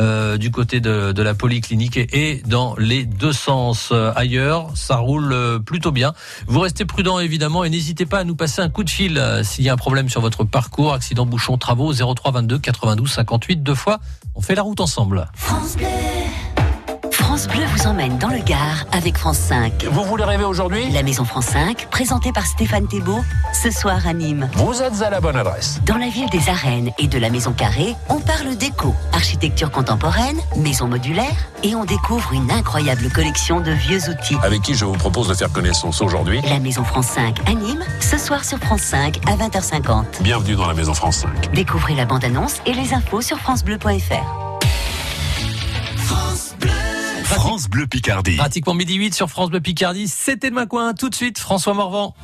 euh, du côté de, la polyclinique et, dans les deux sens. Euh, ailleurs, ça roule plutôt bien. Vous restez prudent évidemment et n'hésitez pas à nous passer un coup de fil s'il y a un problème sur votre parcours, accident, bouchon, travaux 03 22 92 58 deux fois. On fait la route ensemble. France Bleu vous emmène dans le Gard avec France 5. Vous voulez rêver aujourd'hui? La Maison France 5, présentée par Stéphane Thébault, ce soir à Nîmes. Vous êtes à la bonne adresse. Dans la ville des arènes et de la Maison Carrée, on parle déco, architecture contemporaine, maison modulaire et on découvre une incroyable collection de vieux outils. Avec qui je vous propose de faire connaissance aujourd'hui? La Maison France 5 à Nîmes, ce soir sur France 5 à 20h50. Bienvenue dans la Maison France 5. Découvrez la bande-annonce et les infos sur francebleu.fr. France Bleu Picardie. Pratiquement midi 8 sur France Bleu Picardie. C'était de ma coin. Tout de suite, François Morvan.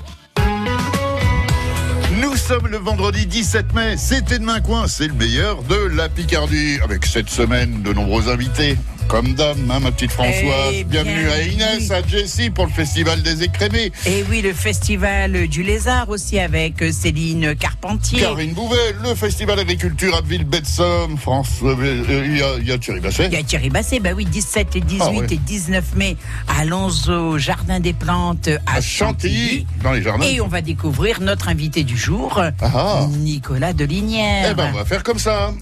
Nous sommes le vendredi 17 mai. C'était de main coin. C'est le meilleur de la Picardie. Avec cette semaine de nombreux invités. Comme dame, hein, ma petite Françoise. Eh Bienvenue à Inès, à Jessie pour le Festival des écrémés. Et oui, le Festival du Lézard aussi avec euh, Céline Carpentier. Karine Bouvet, le Festival Agriculture à Ville-Betsum. France, euh, euh, il y, a Thierry Basset. Il y a Thierry Basset, bah oui, 17 et 18 ah et 19 mai. Allons au Jardin des Plantes à, Chantilly, dans les jardins. Et on va découvrir notre invité du jour, ah ah. Nicolas Delinière. Eh ben, on va faire comme ça.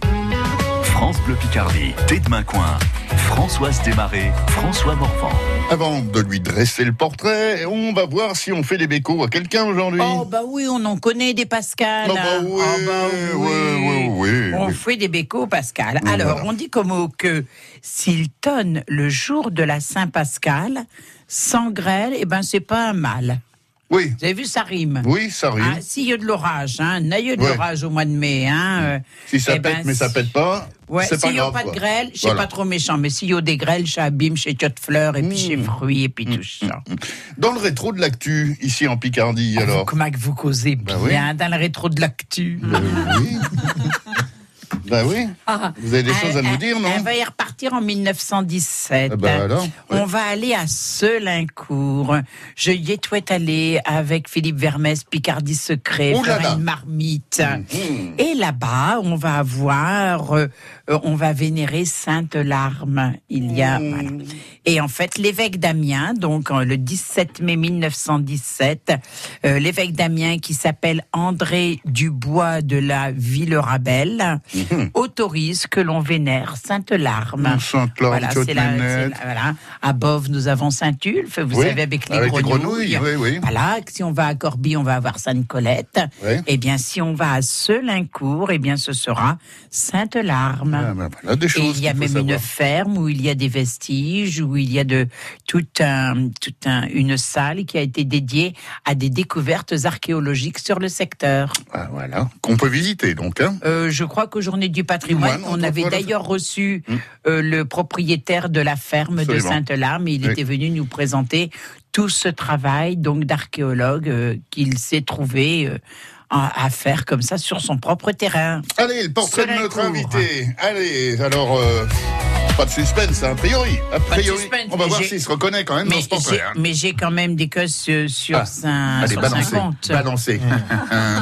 France Bleu Picardie, Tête de Coin. Françoise Desmarais, François Morvan. Avant de lui dresser le portrait, on va voir si on fait des bécos à quelqu'un aujourd'hui. Oh bah oui, on en connaît des Pascal. Oh bah oui, oh bah oui, oui, oui, On fait des bécos Pascal. Alors, on dit comme mot que s'il tonne le jour de la Saint-Pascal, sans grêle, eh ben c'est pas un mal. Oui. Vous avez vu, ça rime. Oui, ça rime. Ah, s'il y a de l'orage, hein, n'ayez de l'orage au mois de mai. Hein, euh, si ça eh pète, ben, mais ça pète pas. Ouais, s'il n'y a pas de grêle, je suis pas trop méchant, mais s'il y a des grêles, chez Abîme, chez de Fleurs, et puis chez mmh. Fruits, et puis tout mmh, ça. Mmh, dans le rétro de l'actu, ici en Picardie, ah, alors. comment que vous causez bah bien dans le rétro de l'actu? Bah oui. Ben oui. Ah. Vous avez des choses à nous dire, non On va y repartir en 1917. Ah ben on va aller à Selincourt. Je y étais allé avec Philippe Vermès, Picardie Secret, faire une marmite. Mmh. Et là-bas, on va avoir, euh, on va vénérer Sainte Larme. Il y a, mmh. Et en fait, l'évêque d'Amiens, donc le 17 mai 1917, euh, l'évêque d'Amiens qui s'appelle André Dubois de la Ville-Rabelle, mmh. Autorise que l'on vénère Sainte-Larme. Sainte-Larme, voilà, c'est la, voilà. À Bove, nous avons Saint-Ulphe, vous savez, avec les grenouilles. oui, oui. Voilà, si on va à Corbie, on va avoir Sainte-Colette. Eh bien, si on va à Selincourt, eh bien, ce sera Sainte-Larme. Ah, ben Et il y a même une ferme où il y a des vestiges, où il y a de toute un, toute un, une salle qui a été dédiée à des découvertes archéologiques sur le secteur. Ah, voilà, qu'on peut visiter donc. Hein euh, je crois qu'au Journée du patrimoine, on avait d'ailleurs reçu hmm. euh, le propriétaire de la ferme de Sainte-Larme. Il était venu nous présenter tout ce travail donc d'archéologue euh, qu'il s'est trouvé à faire comme ça sur son propre terrain. Allez, le portrait de notre invité. Allez, alors. Pas de suspense, hein, a priori. A priori. on va voir s'il se reconnaît quand même mais dans ce portrait. Hein. Mais j'ai quand même des queues sur, sur, ah, un, allez, balancez, Balancez.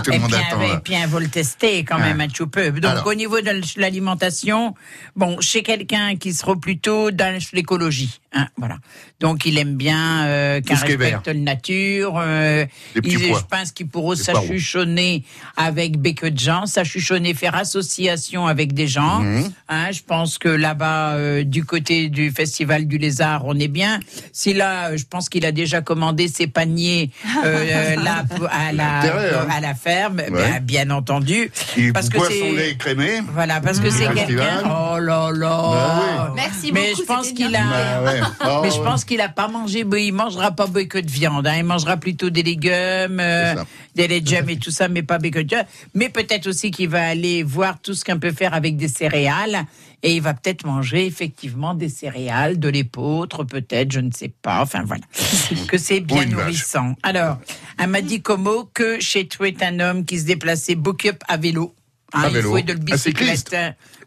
Tout le monde attend. Et puis un vol testé quand même un tout peu. Donc au niveau de l'alimentation, bon, chez quelqu'un qui sera plutôt dans l'écologie. Hein, voilà. Donc il aime bien euh, qu'un respecte la nature. Euh, il, je pense qu'il pourra s'achuchonner avec bec de gens, s'achuchonner, faire association avec des gens. Mhm. Hein, je pense que là-bas, euh, du côté du Festival du Lézard, on est bien. Si là, je pense qu'il a déjà commandé ses paniers euh, là, à, la, hein. à la ferme, bien, bien, entendu. parce que c'est lait crémé. Voilà, parce que c'est quelqu'un. Oh là là. Bah Merci Mais je pense qu'il a. Bah mais je oh, pense qu'il a pas mangé. Il mangera pas beaucoup de viande. Hein. Il mangera plutôt des légumes, euh, des légumes et tout ça, mais pas beaucoup de. Mais peut-être aussi qu'il va aller voir tout ce qu'on peut faire avec des céréales et il va peut-être manger effectivement des céréales, de l'épeautre, peut-être, je ne sais pas. Enfin voilà, que c'est bien nourrissant. Alors, elle m'a dit Como que chez toi est un homme qui se déplaçait beaucoup à vélo. Hein, à vélo. Il faut de le bicyclette.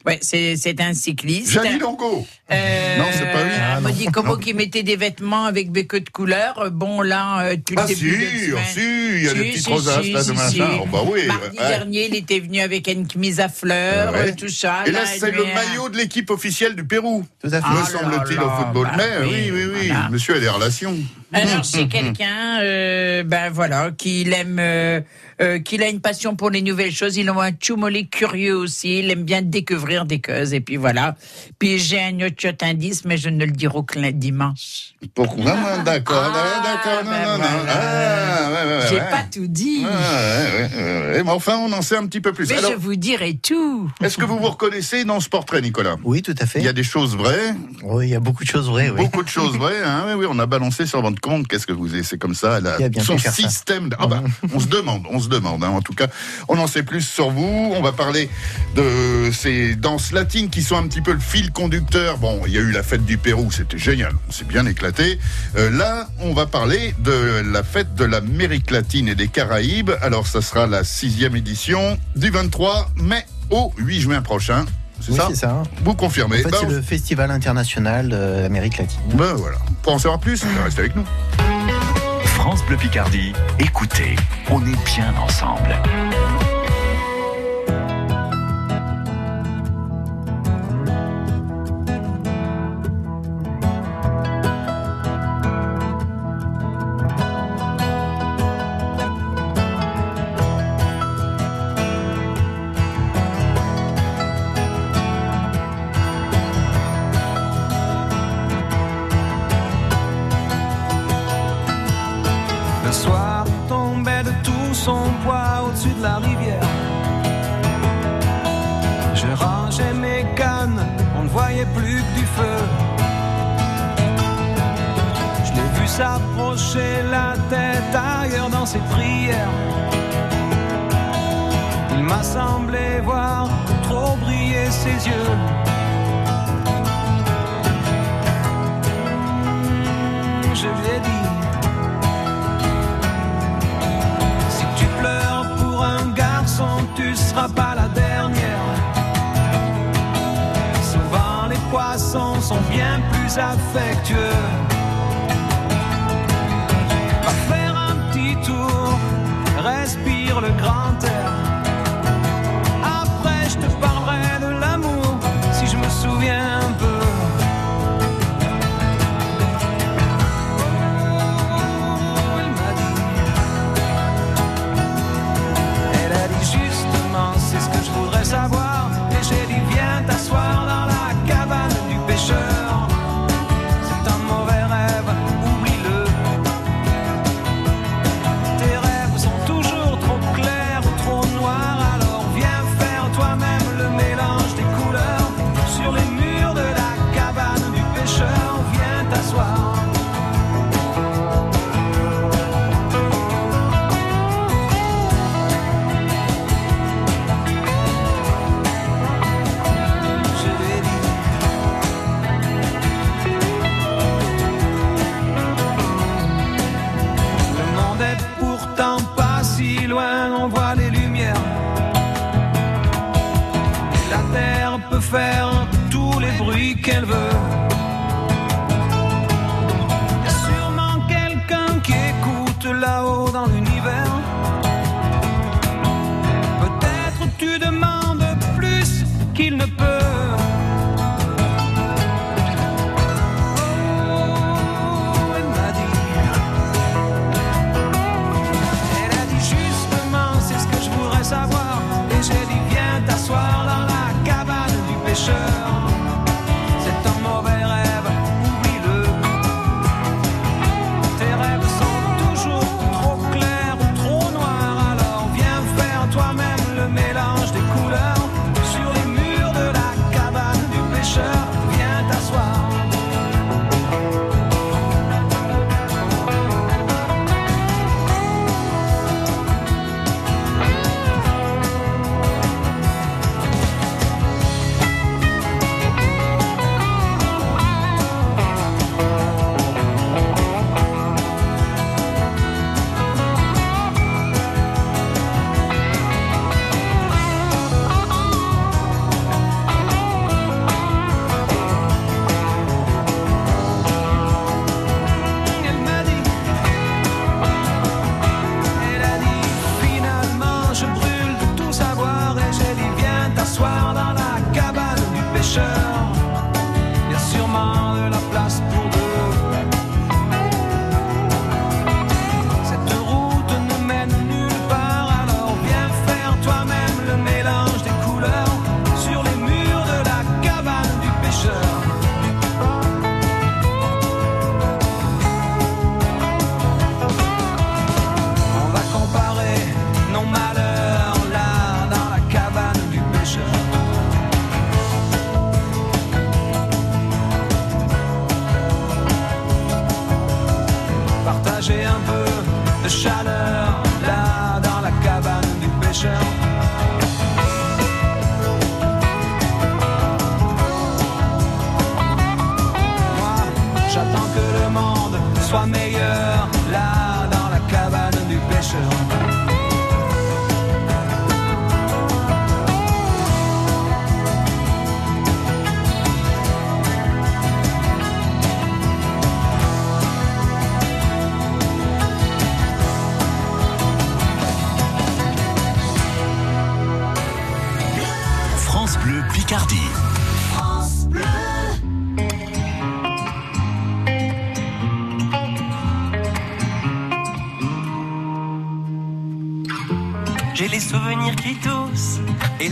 Ouais, c'est un cycliste. Jali Longo. Euh, non, c'est pas lui. Ah, dit comment qui mettait des vêtements avec des queues de couleur? Bon, là, euh, tout ah, si, de si, il y a des petites rosaces là de machin. Oh, bah oui. Mardi dernier, il était venu avec une chemise à fleurs, tout ça. Et là, c'est le maillot de l'équipe officielle du Pérou. Tout à fait. Me semble-t-il au football. Bah Mais oui, oui, oui. Monsieur a des relations. Alors, c'est quelqu'un, euh, ben voilà, qui aime. Euh, euh, qu'il a une passion pour les nouvelles choses. Il a un tchoumolé curieux aussi. Il aime bien découvrir des causes. Et puis voilà. Puis j'ai un autre indice, mais je ne le dirai qu'un dimanche. Pourquoi ah, D'accord, ah, d'accord, non, ben non, non. Ah, j'ai pas tout dit. mais enfin, on en sait un petit peu plus. Mais je vous dirai tout. Est-ce que vous vous reconnaissez dans ce portrait, Nicolas? Oui, tout à fait. Il y a des choses vraies? Oui, il y a beaucoup de choses vraies. Oui. Beaucoup de choses vraies. Hein, oui, oui, on a balancé sur votre compte. Qu'est-ce que vous C'est comme ça. Là, son système. Ah bah, on se demande. On se demande. Hein. En tout cas, on en sait plus sur vous. On va parler de ces danses latines qui sont un petit peu le fil conducteur. Bon, il y a eu la fête du Pérou, c'était génial, on s'est bien éclaté. Euh, là, on va parler de la fête de l'Amérique latine et des Caraïbes. Alors, ça sera la sixième édition du 23 mai au 8 juin prochain. C'est oui, ça, ça Vous confirmez. En fait, c'est le Festival international d'Amérique latine. Ben voilà. Pour en savoir plus, restez avec nous. France Bleu Picardie, écoutez, on est bien ensemble. son poids au-dessus de la rivière. Je rangeais mes cannes, on ne voyait plus que du feu. Je l'ai vu s'approcher la tête ailleurs dans ses prières. Il m'a semblé voir trop briller ses yeux. Je lui ai dit. sera pas la dernière. Souvent les poissons sont bien plus affectueux.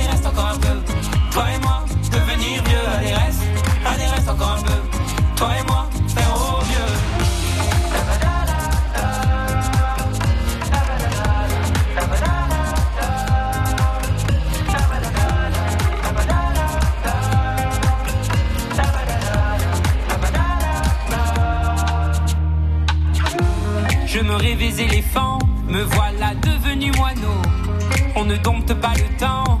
allez reste encore un peu. Toi et moi, devenir vieux, allez reste, allez reste encore un peu. Toi et moi, faire au mieux. Je me rêvais éléphant, me voilà devenu moineau. On ne dompte pas le temps,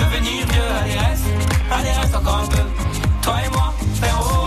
devenir vieux, allez reste, allez reste encore un peu. Toi et moi, faire au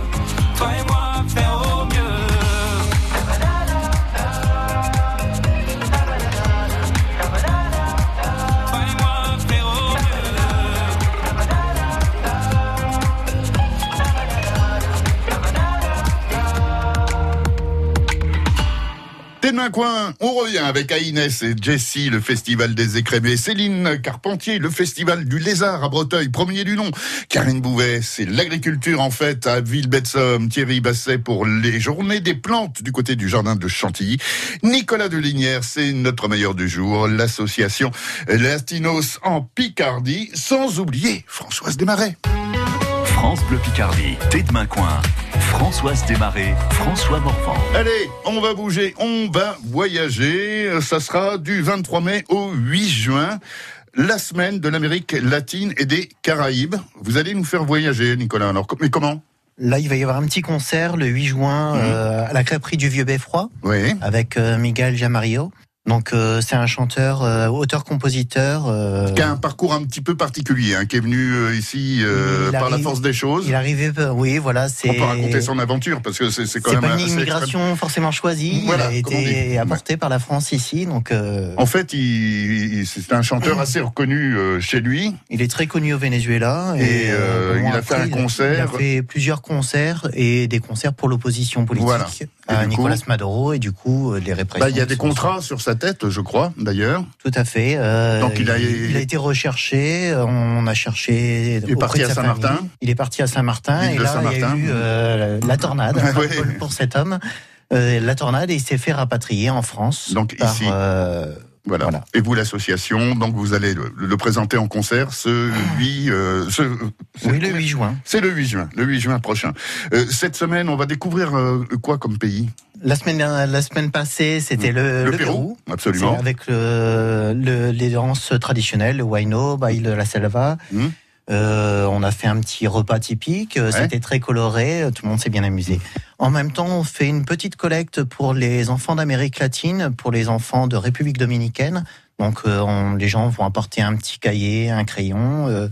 Coin, on revient avec Aïnès et Jessie, le festival des écrémés, Céline Carpentier, le festival du lézard à Breteuil, premier du nom, Karine Bouvet, c'est l'agriculture en fait à Villebetsomme, Thierry Basset pour les journées des plantes du côté du jardin de Chantilly, Nicolas Delinière, c'est notre meilleur du jour, l'association Latinos en Picardie, sans oublier Françoise Desmarais. France Bleu Picardie, Thé de Coin, Françoise Desmarais, François Morvan. Allez, on va bouger, on va voyager. Ça sera du 23 mai au 8 juin. La semaine de l'Amérique latine et des Caraïbes. Vous allez nous faire voyager, Nicolas. Alors, mais comment? Là, il va y avoir un petit concert le 8 juin euh, à la crêperie du Vieux Beffroi Oui. avec euh, Miguel Jamarillo. Donc euh, c'est un chanteur, euh, auteur-compositeur. euh, Qui a un parcours un petit peu particulier, hein, qui est venu ici par la force des choses. Il arrivait, euh, oui, voilà, c'est. On peut raconter son aventure parce que c'est c'est quand C'est même pas une immigration forcément choisie. Voilà, il a été apporté par la France ici, donc En fait, il, il- c'est un chanteur assez reconnu chez lui. il est très connu au Venezuela. Et, il a fait un concert. Il a fait plusieurs concerts et des concerts pour l'opposition politique. Voilà. À Nicolas Maduro et du coup les répressions. Bah, il y a des contrats sur sa tête, je crois, d'ailleurs. Tout à fait. Donc il a... il a été recherché. On a cherché. Il est parti à Saint-Martin. Il est parti à Saint-Martin et là il y a eu la tornade pour cet homme. la tornade et il s'est fait rapatrier en France. Donc ici. Voilà. Et vous, l'association, donc vous allez le, présenter en concert ce 8, euh, ce, oui, le 8 juin. C'est le 8 juin, le 8 juin prochain. Euh, cette semaine, on va découvrir euh, quoi comme pays? La semaine, la semaine passée, c'était le, le, Pérou, absolument. Avec le, les danses traditionnelles, le Huayno, Bail de la Selva. Mmh. Euh, on a fait un petit repas typique, euh, c'était très coloré, euh, tout le monde s'est bien amusé. En même temps, on fait une petite collecte pour les enfants d'Amérique latine, pour les enfants de République dominicaine. Donc les gens vont apporter un petit cahier, un crayon,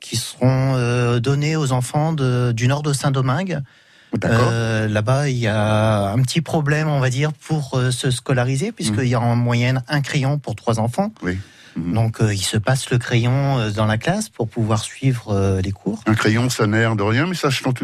qui seront donnés aux enfants du nord de Saint-Domingue. Là-bas, il y a un petit problème, on va dire, pour se scolariser, puisqu'il y a en moyenne un crayon pour trois enfants. Oui. Mhm. Donc euh, il se passe le crayon euh, dans la classe pour pouvoir suivre euh, les cours. Un crayon, ça n'air de rien, mais ça change,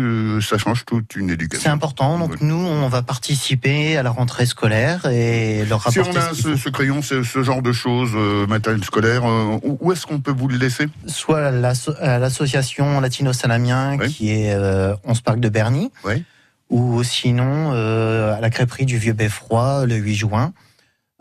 ça change toute une éducation. C'est important. Donc nous, on va participer à la rentrée scolaire et leur rapporter. Si on a ce, crayon, ce, genre de choses, matériel scolaire, où est-ce qu'on peut vous le laisser? Soit à l'association Latino Salamien, qui est 11 Parc de Berny. Ou sinon à la crêperie du Vieux Beffroi le 8 juin.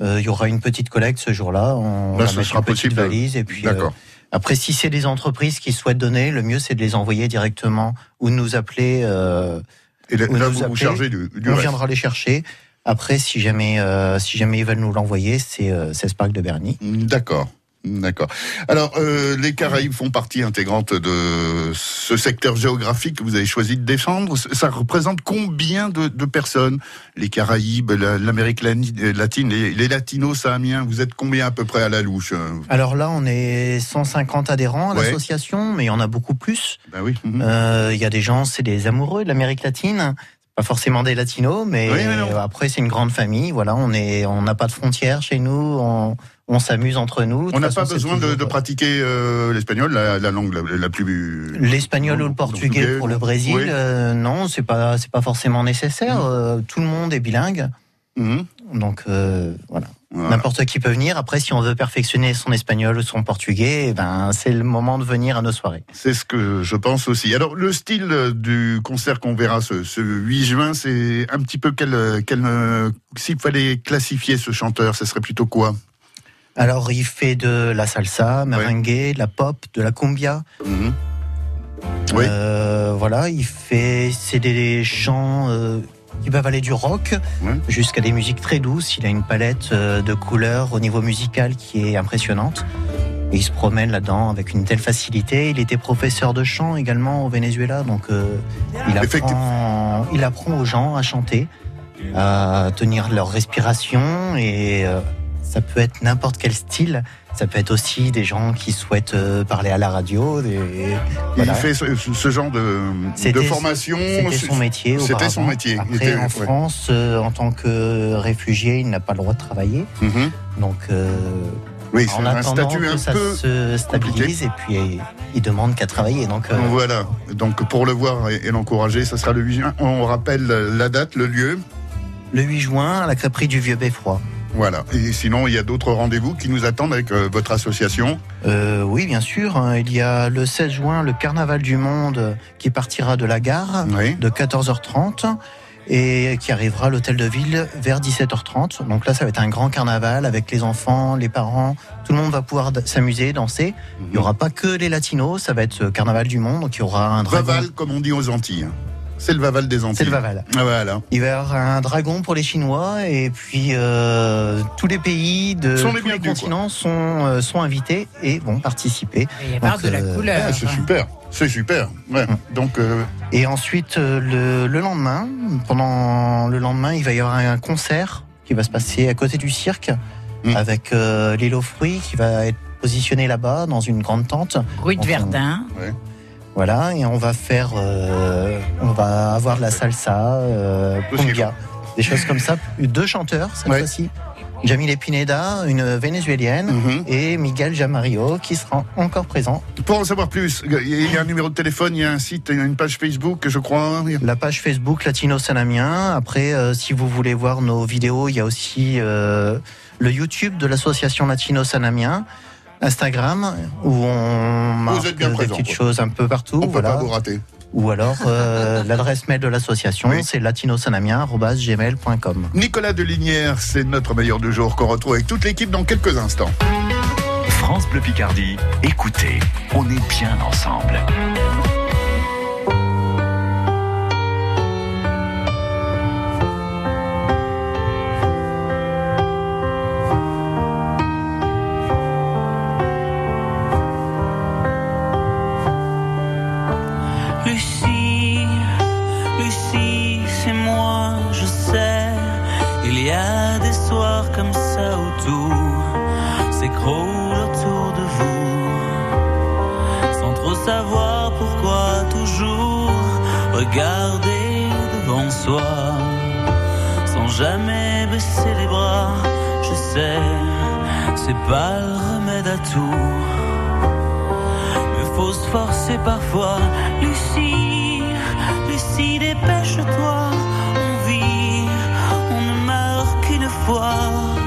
Euh, il y aura une petite collecte ce jour-là. On Là, ce sera une possible. valise et puis. Euh, après, si c'est des entreprises qui souhaitent donner, le mieux c'est de les envoyer directement ou de nous appeler. Euh, et là, vous, vous chargez du, On viendra les chercher. Après, si jamais, euh, si jamais ils veulent nous l'envoyer, c'est euh, Spark de Bernie. D'accord. D'accord. Alors, euh, les Caraïbes font partie intégrante de ce secteur géographique que vous avez choisi de défendre. Ça représente combien de, personnes Les Caraïbes, l'Amérique latine, les, latinos sahamiens, vous êtes combien à peu près à la louche Alors là, on est 150 adhérents à l'association, mais il y en a beaucoup plus. Ben oui. Euh, il y a des gens, c'est des amoureux de l'Amérique latine pas forcément des latinos, mais après c'est une grande famille. Voilà, on est, on n'a pas de frontières chez nous. On, on s'amuse entre nous. On n'a pas besoin de, de, pratiquer euh, l'espagnol, la, la, langue la, plus. L'espagnol ou le portugais pour le Brésil, euh, non, c'est pas c'est pas forcément nécessaire. Mmh. Euh, tout le monde est bilingue, mmh. donc voilà. N'importe qui peut venir. Après, si on veut perfectionner son espagnol ou son portugais, eh ben c'est le moment de venir à nos soirées. C'est ce que je pense aussi. Alors le style du concert qu'on verra ce, ce 8 juin, c'est un petit peu quel, quel s'il fallait classifier ce chanteur, ce serait plutôt quoi? Alors, il fait de la salsa, merengue, de la pop, de la cumbia. Mhm. Oui. Euh, voilà, il fait, c'est des chants euh, qui peuvent aller du rock jusqu'à des musiques très douces. Il a une palette euh, de couleurs au niveau musical qui est impressionnante. Et il se promène là-dedans avec une telle facilité. Il était professeur de chant également au Venezuela, donc il, apprend, il apprend aux gens à chanter, à tenir leur respiration et ça peut être n'importe quel style. Ça peut être aussi des gens qui souhaitent euh, parler à la radio. Il fait ce, genre de, de formation. C'était son métier. C'était son métier. Après, en France, euh, en tant que réfugié, il n'a pas le droit de travailler. Mhm. Donc, euh, oui, en un statut que un ça peu se stabilise et puis il demande qu'à travailler. Donc voilà. Donc pour le voir et, l'encourager, ça sera le 8 juin. On rappelle la date, le lieu. Le 8 juin à la crêperie du Vieux Beffroi. Voilà. Et sinon, il y a d'autres rendez-vous qui nous attendent avec euh, votre association? Euh, Oui, bien sûr. Hein. Il y a le 16 juin le Carnaval du Monde qui partira de la gare de 14h30 et qui arrivera à l'hôtel de ville vers 17h30. Donc là, ça va être un grand carnaval avec les enfants, les parents. Tout le monde va pouvoir s'amuser, danser. Il n'y aura pas que les latinos, ça va être le carnaval du monde. Donc il y aura un dragon. comme on dit aux Antilles. C'est le Vaval des Antilles. C'est le Vaval. Ah, voilà. Il va y avoir un dragon pour les Chinois et puis euh, tous les pays de tous les, continents sont, euh, sont invités et vont participer. il y a de la euh, couleur. Ah, c'est super. C'est super. Ouais. Hum. Donc. Et ensuite le, le, lendemain, pendant le lendemain, il va y avoir un concert qui va se passer à côté du cirque hum. avec l'île aux fruits qui va être positionné là-bas dans une grande tente. Rue de Verdun. Ouais. Voilà, et on va faire, euh, on va avoir de la salsa, euh, des choses comme ça. Deux chanteurs cette fois-ci. Jamile Pineda, une vénézuélienne, mhm. et Miguel Jamario, qui sera encore présent. Pour en savoir plus, il y a un numéro de téléphone, il y a un site, il y a une page Facebook, je crois. La page Facebook Latino Sanamien. Après, euh, si vous voulez voir nos vidéos, il y a aussi euh, le YouTube de l'association Latino Sanamien. Instagram où on marque des petites choses un peu partout. On peut pas vous rater. Ou alors euh, l'adresse mail de l'association, c'est latinosanamien.gmail.com. Nicolas Delinière, c'est notre meilleur du jour qu'on retrouve avec toute l'équipe dans quelques instants. France Bleu Picardie, écoutez, on est bien ensemble. Garder devant soi, sans jamais baisser les bras. Je sais, c'est pas le remède à tout. Mais faut se forcer parfois. Lucie, Lucie, dépêche-toi. On vit, on ne meurt qu'une fois.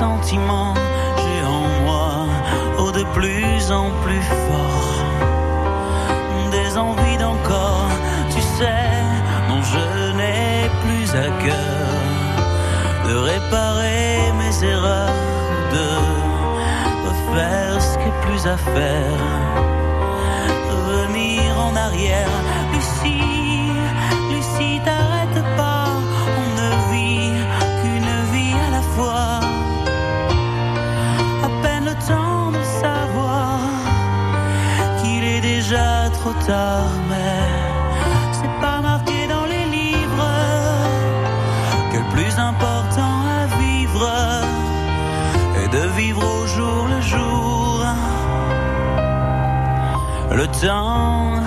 j'ai en moi, oh, de plus en plus fort. Envie d'encore, tu sais, non je n'ai plus à cœur. De réparer mes erreurs, de refaire ce qui est plus à faire, revenir en arrière, Lucie, Lucie t'arrête pas, trop tard, mais c'est pas marqué dans les livres que le plus important à vivre est de vivre au jour le jour. Le temps,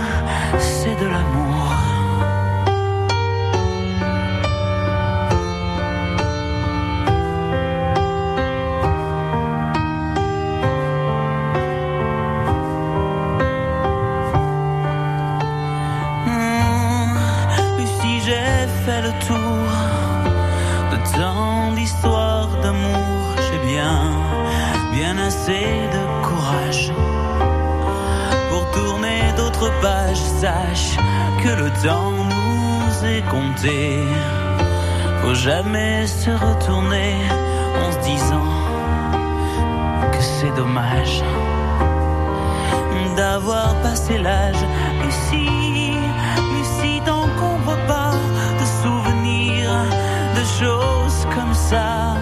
de courage pour tourner d'autres pages. Sache que le temps nous est compté. Faut jamais se retourner en se disant que c'est dommage d'avoir passé l'âge. Lucie, Lucie, t'encombre pas de souvenirs, de choses comme ça.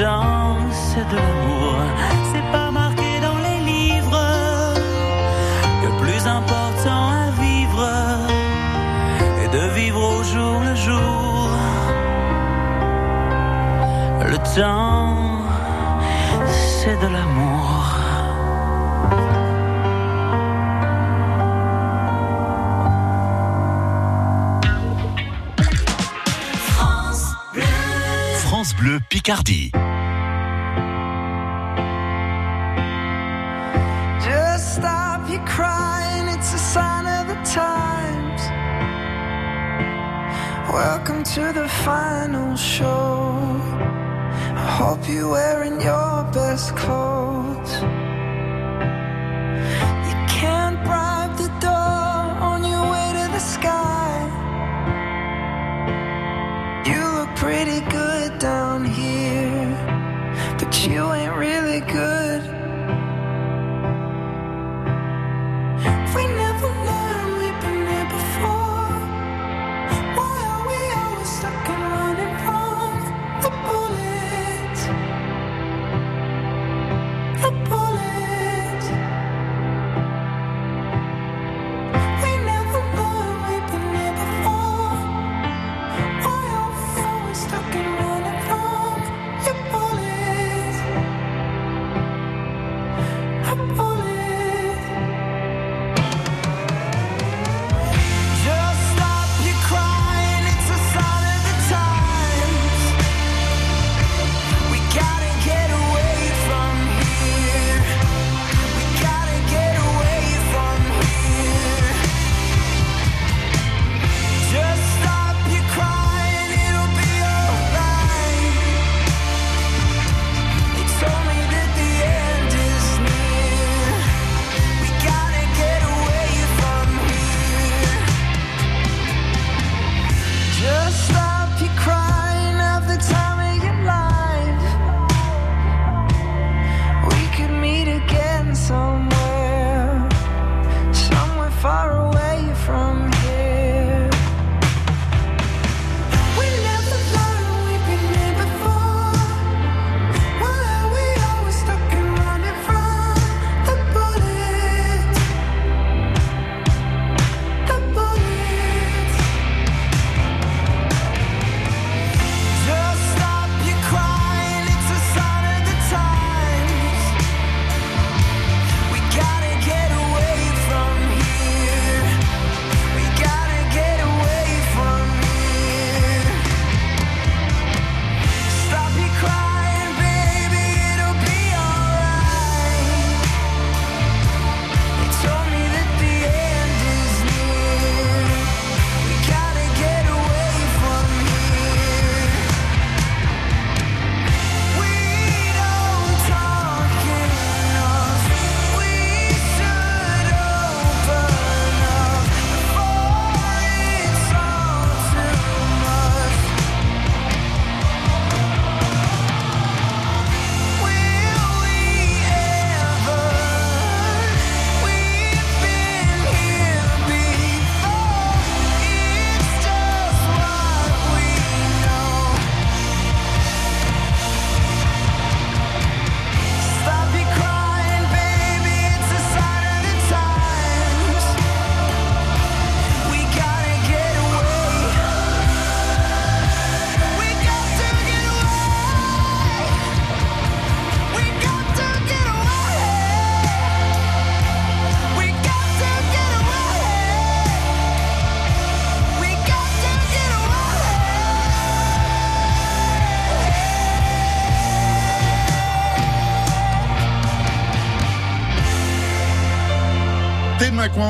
Le temps, c'est de l'amour, c'est pas marqué dans les livres le plus important à vivre est de vivre au jour le jour. Le temps, c'est de l'amour. France Bleu, France Bleu Picardie. Welcome to the final show. I hope you're wearing your best clothes. You can't bribe the door on your way to the sky. You look pretty good down here, but you ain't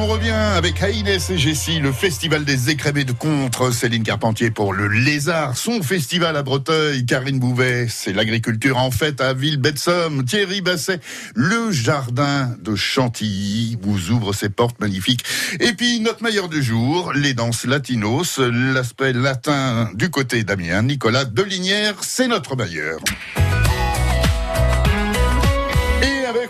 on revient avec Haïnès et Jessie, le festival des écrémés de contre. Céline Carpentier pour le Lézard, son festival à Breteuil. Karine Bouvet, c'est l'agriculture en fête à Ville-Betsum. Thierry Basset, le jardin de Chantilly vous ouvre ses portes magnifiques. Et puis, notre meilleur du jour, les danses latinos, l'aspect latin du côté d'Amiens. Nicolas Delinière, c'est notre meilleur.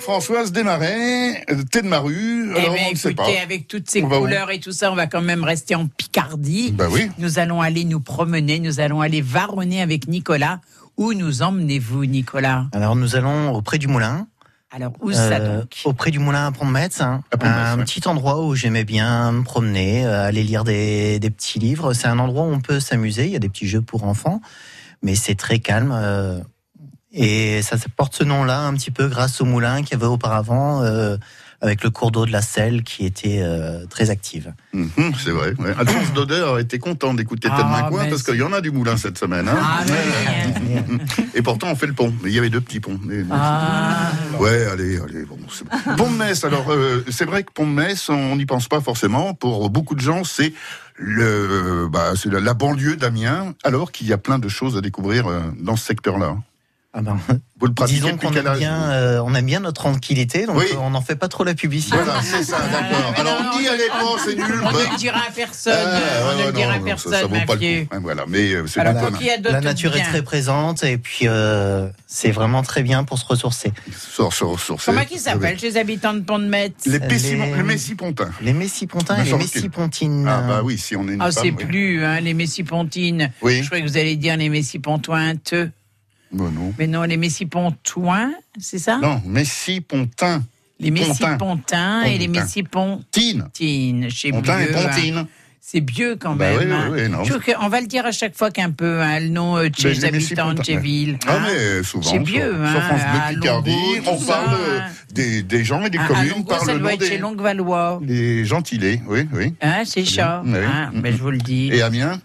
Avec Françoise Desmarais, euh, Thé de Maru, Eh alors bien, on ne sait pas. écoutez, avec toutes ces On va où couleurs et tout ça, on va quand même rester en Picardie. Bah oui. Nous allons aller nous promener, nous allons aller varonner avec Nicolas. Où nous emmenez-vous, Nicolas? Alors nous allons auprès du moulin. Alors, où ça Euh, donc? Auprès du moulin à Pont-de-Metz, hein. Un ouais. petit endroit où j'aimais bien me promener, euh, aller lire des, des petits livres. C'est un endroit où on peut s'amuser, il y a des petits jeux pour enfants, mais c'est très calme. euh, Et ça porte ce nom-là un petit peu grâce au moulin qu'il y avait auparavant, euh, avec le cours d'eau de la Selle qui était euh, très active. Mhm, c'est vrai. Ouais. Alphonse Dauder était content d'écouter Ah, Tête Coin mais parce qu'il y en a du moulin cette semaine. hein. Ah, oui. Et pourtant, on fait le pont. Mais il y avait deux petits ponts. Mais- Ah. Ouais, allez, allez. Bon, c'est bon. Pont de Metz. Alors, euh, c'est vrai que Pont de Metz, on n'y pense pas forcément. Pour beaucoup de gens, c'est le, bah, c'est la, la banlieue d'Amiens. Alors qu'il y a plein de choses à découvrir euh, dans ce secteur-là. Ah ben, Vous le pratiquez disons qu'on aime bien, euh, on aime bien notre tranquillité, donc Oui. euh, on n'en fait pas trop la publicité. Voilà, c'est ça, d'accord. Alors, n'y allez pas, c'est nul. On ne le dira à personne. ah, ouais, on ne ouais, le dira à personne, ça, ça vaut pas le coup. hein, voilà, mais euh, c'est Alors, la La nature est biens très présente et puis euh, c'est vraiment très bien pour se ressourcer. Sur, sur Comment cette- qui s'appelle chez les habitants de Pont-de-Metz Les, Messipontins. Les Messipontins Me et les. Messipontines. Ah bah oui, si on est une Ah, c'est plus, hein, les Messipontines. Oui. Je croyais que vous allez dire les Messipontointes. Bah non. Mais non, les Messipontoins, c'est ça? Non, Messipontins. Les Pontin. Messipontins et les Pontin. Messipontines. Tine. Chez Pontin et hein. Pontine. C'est Bieux quand Bah même. oui, hein. oui, oui, non. Je trouve qu'on va le dire à chaque fois qu'un peu, hein, le nom euh, de chez Mais les les habitants de. Ah, hein. mais souvent. C'est Bieux, sur, hein, France à Bleu Picardie, on parle des, des gens et des À- à communes Longo, par ça le doit nom chez des, Longuevalois. des gentilés. Oui, oui. Hein, c'est ça. Oui. Hein, ben, je vous le dis. Et Amiens?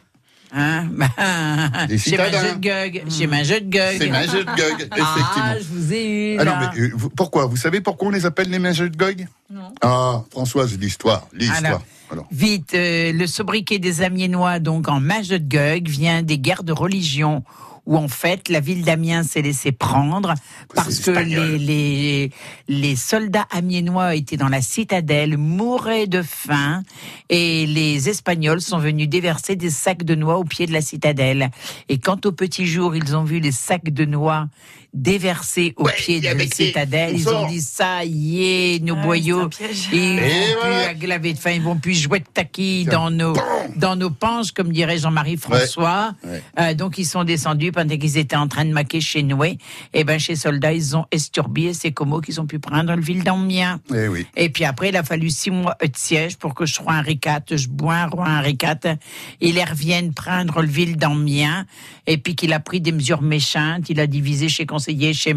Hein? Bah, ma jeu de. Chez ma jeu de gueule. C'est Majeur de Gog, effectivement. Ah, je vous ai eu. Ah non, mais euh, pourquoi? Vous savez pourquoi on les appelle les Majeurs de Gog Non. Ah, Françoise, l'histoire. L'histoire. Alors, Alors. Vite, euh, le sobriquet des Amiénois, donc en mage de Gug, vient des guerres de religion où en fait la ville d'Amiens s'est laissée prendre parce que les, les, les soldats amiénois étaient dans la citadelle, mouraient de faim et les Espagnols sont venus déverser des sacs de noix au pied de la citadelle. Et quand au petit jour ils ont vu les sacs de noix déversés au pied de la citadelle, ils ont dit ça y est, nos Ouais, boyaux, ils vont voilà. plus aglaver de faim, ils vont plus jouer de taquis dans nos, dans nos panches, comme dirait Jean-Marie François. Ouais. Euh, donc ils sont descendus pendant qu'ils étaient en train de maquer chez Noué. Et ben chez Soldats, ils ont esturbi et c'est comme qu'ils ont pu prendre le ville d'Amiens. Eh oui. Et puis après, il a fallu six mois de siège pour que je sois Henri IV, je bois un roi Henri IV. Il revienne prendre le ville d'Amiens. Et puis qu'il a pris des mesures méchantes. Il a divisé chez chez,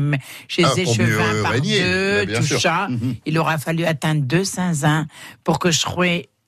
chez Ah, par régner, deux, bien tout ça. Mhm. Il aura fallu atteindre 200 ans pour que je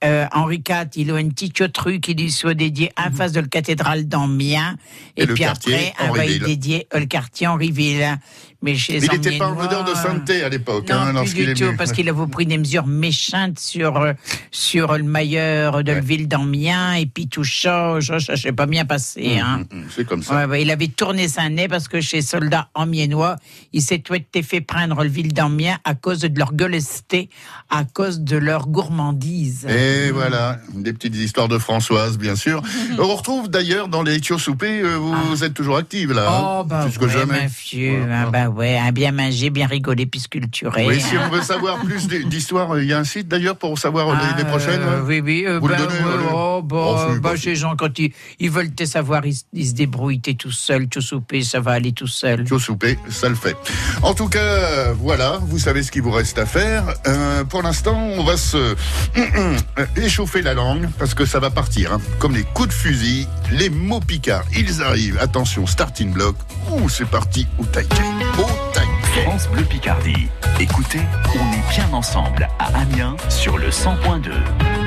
euh, Henri IV, il a une petite truc qui lui soit dédié en face de la cathédrale d'Amiens. Et Et, puis après, on va y dédier le quartier Henriville. Mais chez Il n'était pas en odeur de sainteté à l'époque. non, hein, plus du tout, parce qu'il a pris des mesures méchantes sur, euh, sur le mailleur de la ville d'Amiens, et puis tout ça, ça, s'est pas bien passé. hein. Mm, mm, C'est comme ça. Ouais, ouais, il avait tourné sa nez parce que chez soldats amiénois, il s'est tout été fait prendre le ville d'Amiens à cause de leur gueulesté, à cause de leur gourmandise. Et voilà, des petites histoires de Françoise, bien sûr. On retrouve d'ailleurs dans les Tio Soupé, euh, vous, êtes toujours active là, hein, Oh, bah plus que ouais, jamais. ma vieux, hein, bah ouais, hein, bien manger, bien rigoler, puis sculpturer. Oui, si on veut savoir plus d- d'histoires, euh, il y a un site d'ailleurs pour savoir euh, les, les prochaines. Euh, hein oui, oui. Vous le ben, donnez, ouais, allez. oh, bah, Oh, c'est bah, gens, quand ils, ils veulent te savoir, ils, se- ils se débrouillent, t'es tout seul, tout soupé, ça va aller tout seul. Tio Soupé, ça le fait. En tout cas, voilà, vous savez ce qu'il vous reste à faire. Euh, pour l'instant, on va se échauffer la langue parce que ça va partir. hein. Comme les coups de fusil, les mots picards, ils arrivent. Attention, starting block. Ouh, c'est parti au taquet. France Bleu Picardie. Écoutez, on est bien ensemble à Amiens sur le 100.2.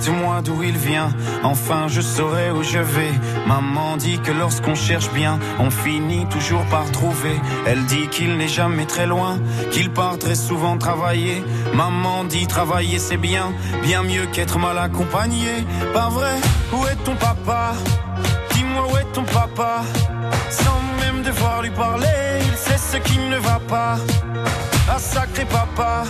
Dites-moi d'où il vient, enfin je saurai où je vais. Maman dit que lorsqu'on cherche bien, on finit toujours par trouver. Elle dit qu'il n'est jamais très loin, qu'il part très souvent travailler. Maman dit travailler c'est bien, bien mieux qu'être mal accompagné. Pas vrai? Où est ton papa? Dis-moi où est ton papa? Sans même devoir lui parler, il sait ce qui ne va pas. Ah sacré papa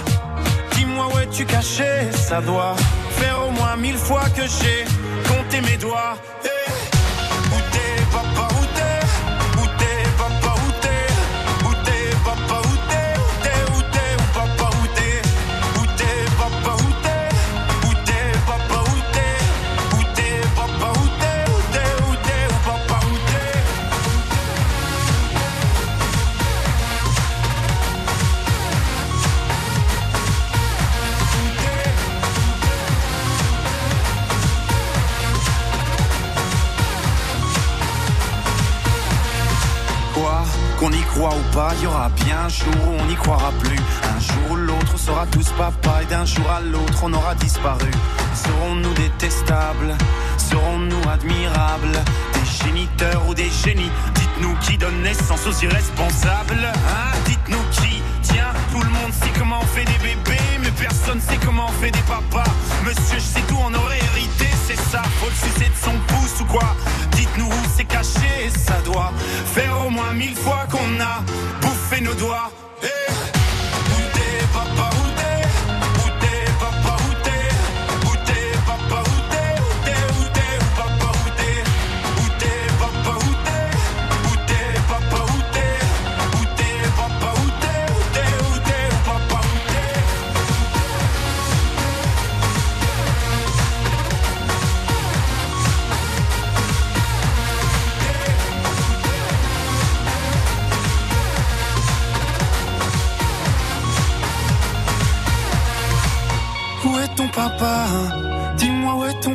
Où es-tu caché Ça doit faire au moins mille fois que j'ai compté mes doigts. Il y aura bien un jour où on n'y croira plus. Un jour ou l'autre, on sera tous papa et d'un jour à l'autre, on aura disparu. Serons-nous détestables? Serons-nous admirables? Des géniteurs ou des génies? Dites-nous qui donne naissance aux irresponsables Hein? Dites-nous qui? Tiens, tout le monde sait comment on fait des bébés, personne sait comment on fait des papas. Monsieur, je sais tout, on aurait hérité, c'est ça. Faut le sucer de son pouce ou quoi? Dites-nous où c'est caché, ça doit faire au moins mille fois qu'on a bouffé nos doigts.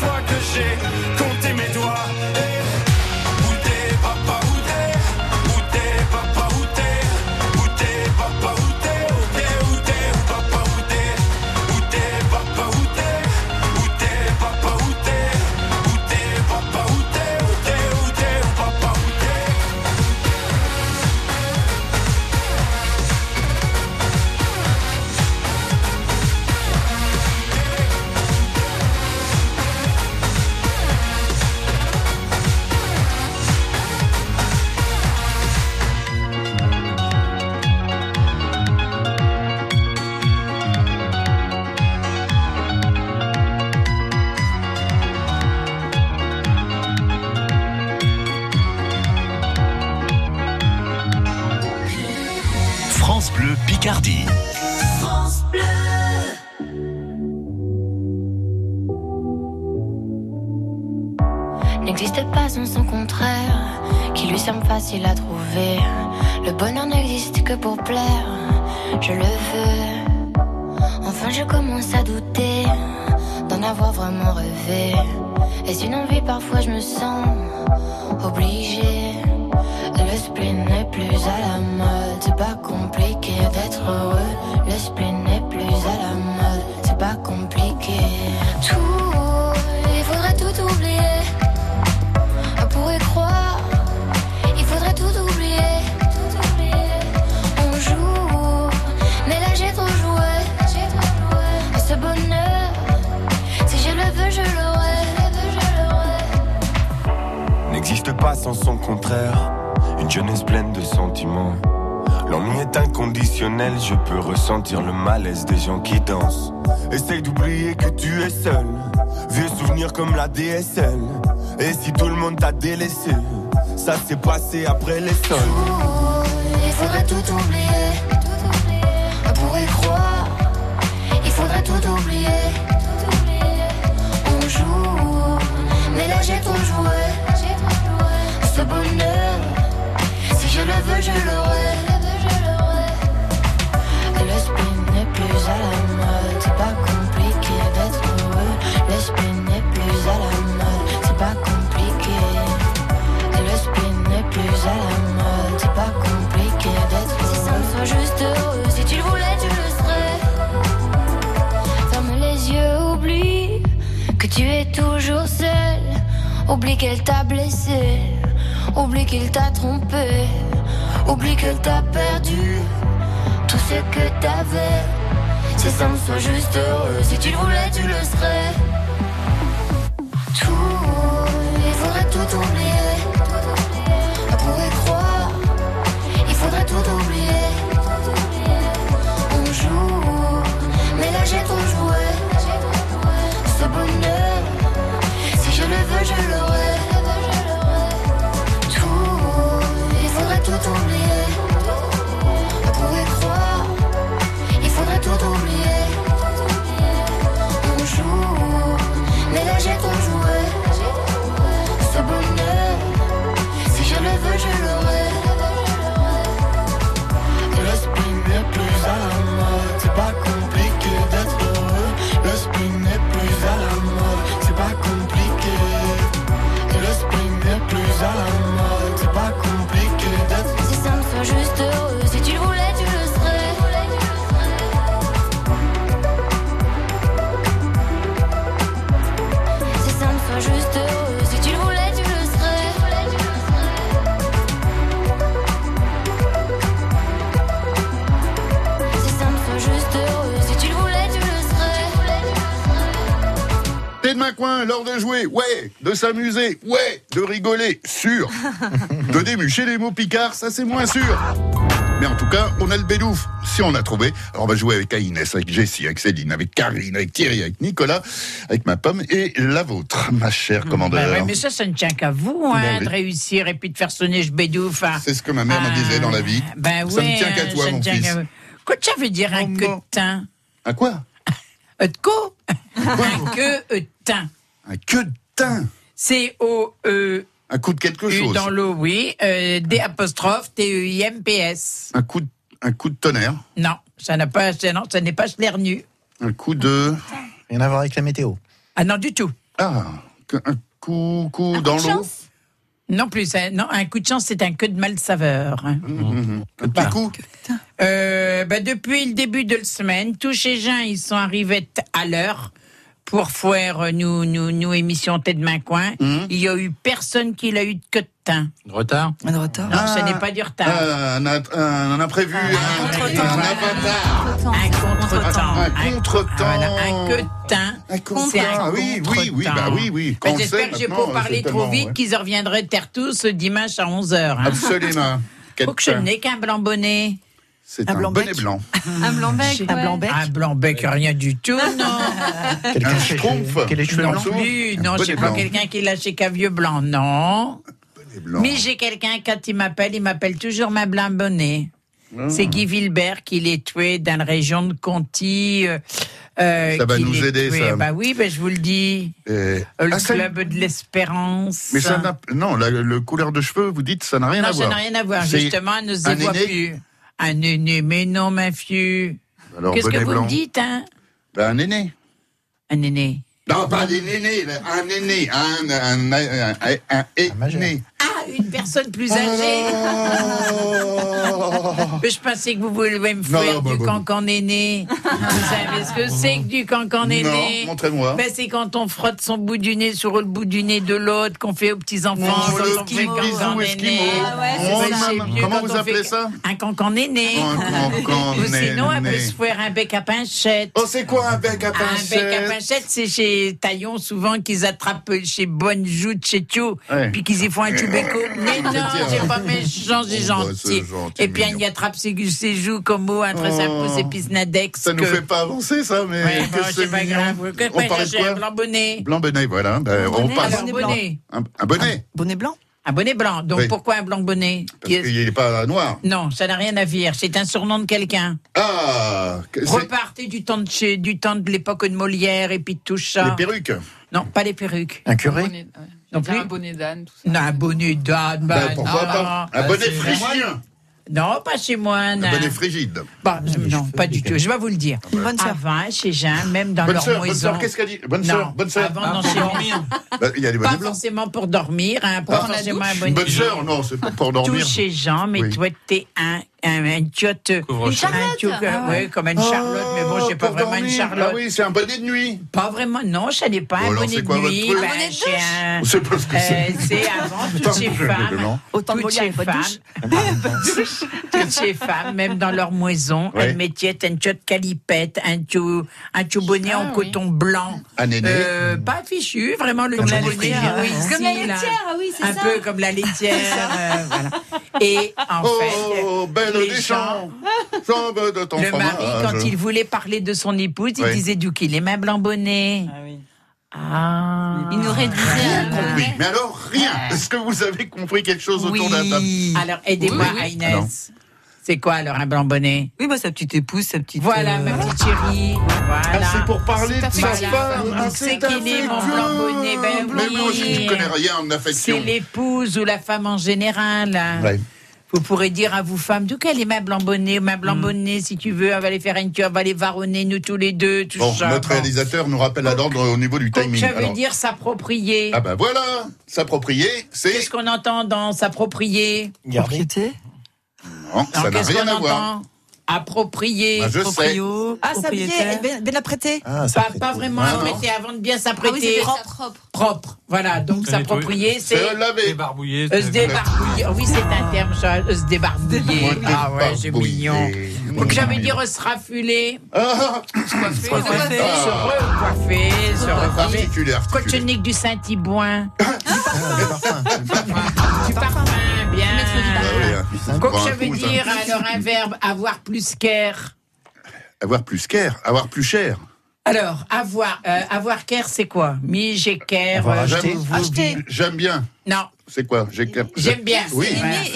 fois que j'ai compté mes doigts. Plus à la mode, c'est pas compliqué d'être heureux. Le spleen n'est plus à la mode, c'est pas compliqué. Tout, il faudrait tout oublier. On pourrait croire, il faudrait tout oublier. Tout oublier. On joue, mais là j'ai trop joué. Joué. Ce bonheur, si je le veux. Je l'aurai. n'existe pas sans son contraire. Une jeunesse pleine de sentiments. L'ennui est inconditionnel, je peux ressentir le malaise des gens qui dansent. Essaye d'oublier que tu es seul. Vieux souvenirs comme la DSL. Et si tout le monde t'a délaissé, ça s'est passé après les sols. Il faudrait tout oublier. Tout oublier. On pourrait croire. Il faudrait tout oublier. On joue, mais là j'ai trop joué. Ce bonheur, veux, je l'aurai. Le spin n'est plus à la mode, c'est pas compliqué d'être heureux. Le spin n'est plus à la mode, c'est pas compliqué. Le spin n'est plus à la mode, c'est pas compliqué d'être heureux. Si ça me soit juste heureux, si tu le voulais, tu le serais. Ferme les yeux, oublie que tu es toujours seul. Oublie qu'elle t'a blessé, oublie qu'il t'a trompé, oublie qu'elle t'a perdu tout ce que t'avais. Si ça me soit juste heureux, si tu le voulais, tu le serais. Coin, l'heure de jouer, ouais. De s'amuser, ouais. De rigoler, sûr. de démucher les mots picards, ça c'est moins sûr. Mais en tout cas, on a le bédouf. Si on a trouvé, alors on va jouer avec Inès, avec Jessie, avec Céline, avec Karine, avec Thierry, avec Nicolas, avec ma pomme et la vôtre, ma chère commandeur. Bah ouais, mais ça, ça ne tient qu'à vous, hein, Bah oui. de réussir et puis de faire sonner je bédouf. hein. C'est ce que ma mère me disait dans la vie. Ben ça ne tient qu'à toi, mon fils. que ça veut dire un de teint? Un quoi? de co Un queue de teint. Un queue de teint C-O-E. Un coup de quelque chose. dans l'eau, oui. Euh, D apostrophe T-E-I-M-P-S. Un coup de, un coup de tonnerre. Non, ça n'a pas, non, ça n'est pas nu. Un coup de. Rien à voir avec la météo. Ah non, du tout. Ah, que- un coup, coup dans l'eau. Non plus, non, un coup de chance, c'est un queue de mal saveur. hein. Mhm. Un petit coup. Euh, bah, depuis le début de la semaine, tous ces gens, ils sont arrivés à l'heure pour faire euh, nous, nous, nous émission Tête de main coin. Mhm. Il y a eu personne qui l'a eu de queue de teint. Retard? Un retard. Non, ce n'est pas du retard. Ah, un, a- un, un imprévu, un, contretemps. un contretemps. Un contretemps. Un queue de teint. C'est un Ah oui, oui, oui, bah oui, oui. Le J'espère que j'ai pas parlé trop vite ouais. qu'ils reviendraient terre tous dimanche à 11h. Absolument. Faut que je n'ai qu'un blanc bonnet. C'est Un bonnet blanc. Un blanc-bec. Un blanc-bec. Un blanc-bec, rien du tout, non. Quelqu'un Un qui a les cheveux non blancs. plus, non, c'est pas blanc. quelqu'un qui lâche qu'un vieux blanc, non. Mais j'ai quelqu'un, quand il m'appelle, il m'appelle toujours ma blanc bonnet. Ah. C'est Guy Vilbert qui l'est tué dans la région de Conti. euh, euh, Ça va nous aider, tué. ça. Bah oui, ben je vous le dis. Et- Euh, Le Ah, ça- club de l'espérance. Mais ça n'a non, la, le couleur de cheveux, vous dites, ça n'a rien non, à ça voir. n'a rien à voir. C'est Justement, elle ne se voit plus. Un aîné, mais non, ma fille. Alors, Qu'est-ce que vous blanc. me dites, hein Ben, un aîné. Un aîné. Non, pas des nénés, un aîné, un, un, un, un, un aîné. Ah, une personne plus âgée. Je pensais que vous vouliez me faire non, bah, du bah. cancan aîné. Vous savez ce que c'est que du cancan aîné montrez-moi. Ben, c'est quand on frotte son bout du nez sur le bout du nez de l'autre, qu'on fait aux petits-enfants. Oh, le petit bisou cancan esquimau. aîné. Ah ouais, c'est Comment vous appelez ça Un cancan aîné. Un cancan Ou sinon, on aîné. peut se faire un bec à pinchette. Oh, c'est quoi un bec à Un bec à pinchette, c'est chez Taillon souvent qu'ils attrapent chez Bonne Joute, chez Tio, puis qu'ils y font un chubéco. Mais non, c'est pas méchant, c'est Oh, bah, gentil. Et puis mignon. il attrape ses, ses joues comme mot entre sa Oh. pouce et puis Snadex. Ça nous fait pas avancer, ça, mais Ouais, bon, que c'est pas mignon. grave. Que On parlait de quoi blanc bonnet. Blanc bonnet, voilà. Ben, on bonnet, passe. Bonnet. Un, un bonnet, Bonnet blanc. Un bonnet blanc. Donc Oui. pourquoi un blanc bonnet parce qu'il n'est pas noir. Non, ça n'a rien à dire. C'est un surnom de quelqu'un. Ah, que- c'est Repartez du temps de chez, du temps de l'époque de Molière et puis de tout ça. les perruques. Non, pas les perruques. Un curé Bonnet, ouais. Non plus. Un bonnet d'âne, tout ça. Non, un bonnet d'âne, bah, Ben, pourquoi non. pas Un Bah, bonnet phrygien. Non, pas chez moi. Un non. bonnet frigide. Bah, je- non, pas du tout. Je vais vous le dire. Bonne sœur. Avant, chez Jean, même dans Bonne leur sœur, bonne maison. sœur, qu'est-ce qu'elle dit Bonne Non, sœur, bonne sœur. Avant, non, chez moi. Ben, Il y a des Pas forcément pour dormir, hein, pas Ah, forcément Une bonne sœur, non, c'est pas pour dormir. Tout chez Jean, mais Oui. toi, t'es un, un, un tiote. Couvre-chef. Un tiote, Ah ouais, comme une Charlotte, mais bon, j'ai pas vraiment une dormir. Charlotte. Ah oui, c'est un bonnet de nuit. Pas vraiment, non, je n'ai pas Bon, un alors, bonnet c'est quoi de votre nuit. ben, Un bonnet de j'ai un- sait pas ce que euh, c'est. c'est avant, toutes ces femmes, Autant de toutes ces femmes, toutes ces femmes, même dans leur maison, Ouais. elles mettaient un tchot calipette, un tchou, un bonnet en Ah, oui. coton blanc. Un aîné. Euh, pas fichu, vraiment le Comme tchou la bonnet. laitière, oui, hein. Comme la laitière, ah oui, c'est Un peu comme la laitière. Et en fait, Oh, belle les des gens- champs, de ton le fromage. mari, quand il voulait parler de son épouse, il disait d'où qu'il est, même blanc bonnet. Ah. Il nous réduisait Rien à... compris. Mais alors, rien. Est-ce que vous avez compris quelque chose autour de la table Alors, aidez-moi, Oui, oui. Inès. Alors. C'est quoi alors un blanc bonnet? Oui, bah, sa petite épouse, sa petite. Voilà, euh, ma petite chérie. Voilà. Ah, c'est pour parler de sa Voilà. femme. Ah, C'est qu'il est mon blanc bonnet, ben Mais oui. moi, je ne connais rien en C'est affection. l'épouse ou la femme en général. Ouais. Vous pourrez dire à vous femmes, d'où qu'elle est ma blanc bonnet, ma Hmm. blanc bonnet, si tu veux, on va aller faire une on va les varonner, nous tous les deux, tout Bon, ça. notre Bon. réalisateur nous rappelle à l'ordre au niveau du Donc, timing. ça veut Alors, dire s'approprier. Ah ben voilà, s'approprier, c'est... Qu'est-ce qu'on entend dans s'approprier? Propriété? Non, ça n'a rien à voir. approprié. Ah, je sais. Proprio, Ah, ça bien, propriétaire. bien. Ah, Pas, vraiment Ah, non. apprêté avant de bien Ah oui, s'apprêter. c'est propre. propre. Voilà, donc Se s'approprier, C'est euh, laver. Débarbouillé. euh, se débarbouiller. Oui, c'est un terme, ça, se débarbouiller. Ah ouais, c'est débarbouiller. mignon. Donc j'avais dire euh, se rafuler, Ah, se recoiffer, se recoiffer, se recoiffer. Cochonique du Saint-Thibouin. Ah, le parfum. Du parfum, bien. Prends un ça veut dire alors un verbe avoir plus qu'air. Avoir plus cher, avoir plus cher. Alors avoir euh, avoir qu'air c'est quoi? Mi j'ai qu'air. Euh. J'aime- Acheter. J'aime bien. Non, C'est quoi? J'ai clair- j'aime bien. Oui,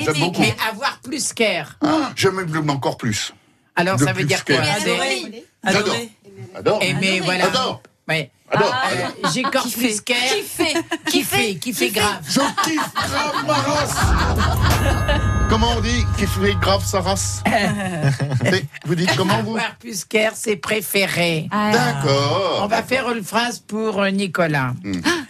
j'aime beaucoup. Mais avoir plus qu'air. Ah, J'aime encore plus. Alors De ça veut dire quoi? qu'air. Adorer. J'adore. Adoré. Adore. aimer, voilà. Adore. Ouais. Adore. Euh, Adore. j'ai corps Kiffer. plus qu'air. Kiffer. Qui fait, qui fait grave. Je kiffe grave ma race. Comment on dit Qui fait grave sa race Vous dites comment vous Avoir plus qu'air, c'est préféré. Ah. On D'accord. va faire une phrase pour euh, Nicolas.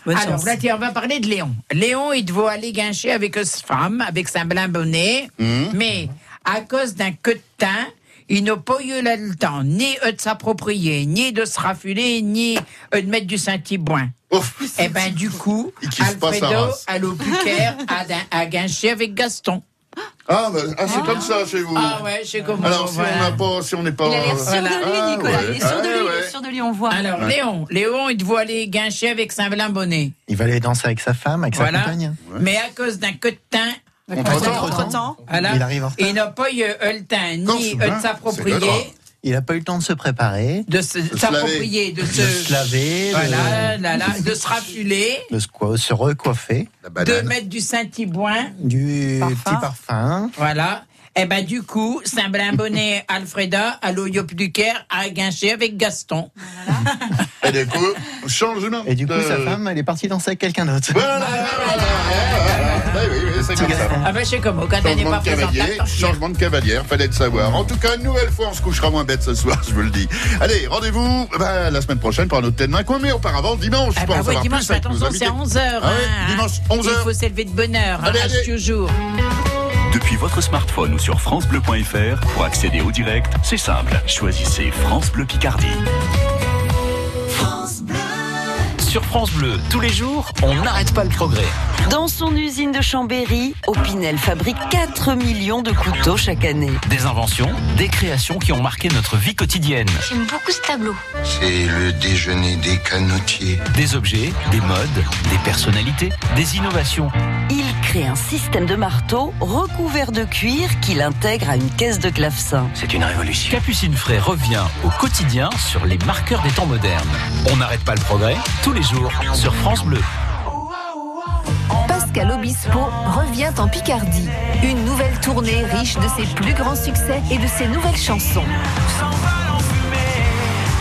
Bonne Alors chance. là, tiens, on va parler de Léon. Léon, il doit aller guincher avec sa femme, avec sa blanc bonnet, Mhm. mais à cause d'un queue de teint, il n'a pas eu le temps ni de s'approprier, ni de se rafuler, ni euh, de mettre du Saint-Thibouin. Ouf. Eh ben du coup, Alfredo, à l'Aubuquerque, a, a guinché avec Gaston. Ah, bah, ah, c'est comme ça chez vous. Ah ouais, sais comment. Alors si on voilà. n'a pas, si on n'est pas. Il a l'air sûr Voilà. de lui, Ah, Nicolas. ouais. Il est sûr de Ah, lui, il ouais. est sûr de lui, on voit. Alors Léon, Léon, il doit aller guincher avec sa blanc bonnet. Il va aller danser avec sa femme, avec sa Voilà. compagne. Mais à cause d'un queue de teint, voilà, Il arrive en retard. il n'a pas eu euh, le temps ni euh, de s'approprier. Il n'a pas eu le temps de se préparer, de s'approprier, de de se, se laver, voilà, là, là, de se rafuler, de, se, quoi- se recoiffer, de mettre du Saint-Thibouin, du Parfum. petit parfum. voilà. Et ben du coup, Saint-Blin Bonnet, Alfreda, à l'Oyop du Caire, a guinché avec Gaston. Et du coup, changement. Et du coup, de- sa femme, elle est partie danser avec quelqu'un d'autre. Voilà, voilà, voilà. Oui, oui, oui, c'est comme ça. Ah ben je sais comment, quand elle n'est Changement pas cavalier, changement de cavalière, fallait le savoir. En tout cas, une nouvelle fois, on se couchera moins bête ce soir, je vous le dis. Allez, rendez-vous bah, la semaine prochaine pour un autre thème d'un coin, mais auparavant, dimanche, Ah pour bah savoir dimanche, plus attention, c'est à invités. 11h. Ah ouais, dimanche, 11 Il faut s'élever de bonne heure, hein, Allez, allez. toujours. Depuis votre smartphone ou sur FranceBleu.fr, pour accéder au direct, c'est simple. Choisissez France Bleu Picardie. Sur France Bleu, tous les jours, on n'arrête pas le progrès. Dans son usine de Chambéry, Opinel fabrique 4 millions de couteaux chaque année. Des inventions, des créations qui ont marqué notre vie quotidienne. J'aime beaucoup ce tableau. C'est le déjeuner des canotiers. Des objets, des modes, des personnalités, des innovations. Il crée un système de marteau recouvert de cuir qu'il intègre à une caisse de clavecin. C'est une révolution. Capucine Fray revient au quotidien sur les marqueurs des temps modernes. On n'arrête pas le progrès, tous les sur France Bleu. Pascal Obispo revient en Picardie. Une nouvelle tournée riche de ses plus grands succès et de ses nouvelles chansons.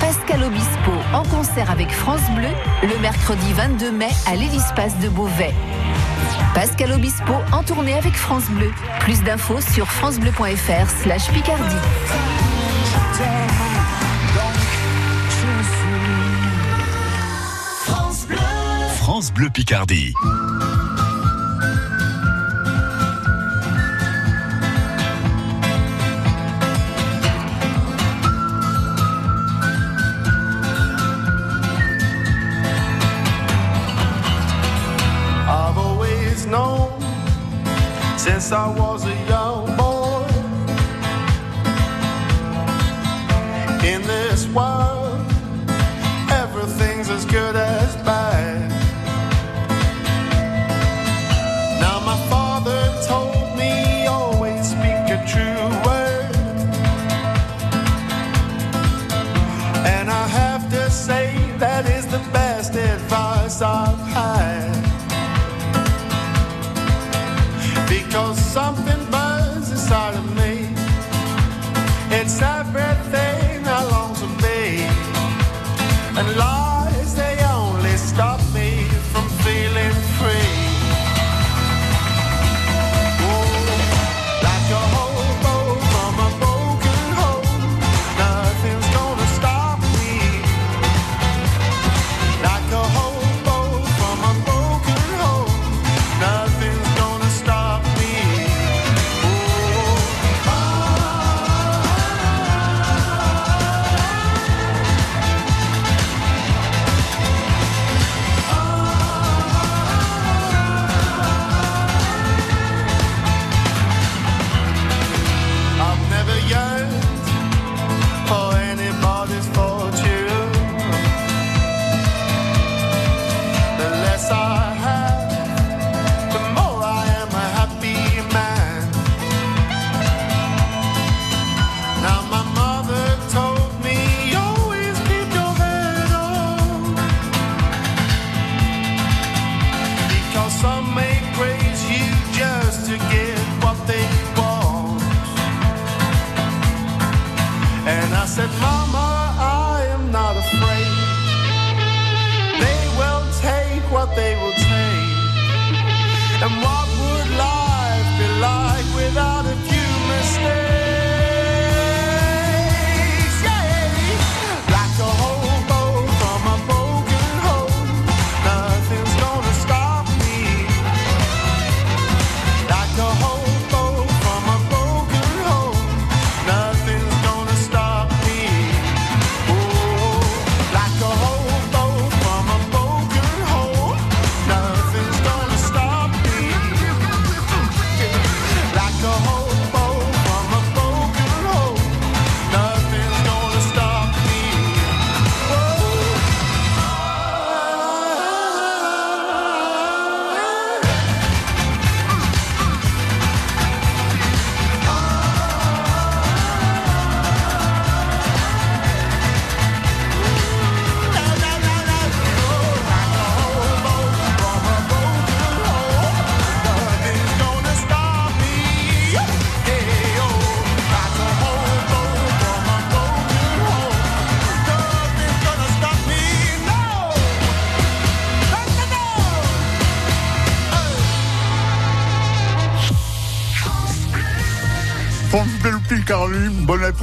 Pascal Obispo en concert avec France Bleu le mercredi 22 mai à l'Hélispace de Beauvais. Pascal Obispo en tournée avec France Bleu. Plus d'infos sur francebleu.fr slash Picardie. France Bleu Picardie. Since I was a young boy in this world everything's as good as And I said, Mama, I am not afraid. They will take what they will take. And while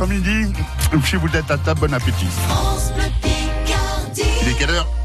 après-midi. Si vous êtes à table, bon appétit. France, Picardie. Il est quelle heure?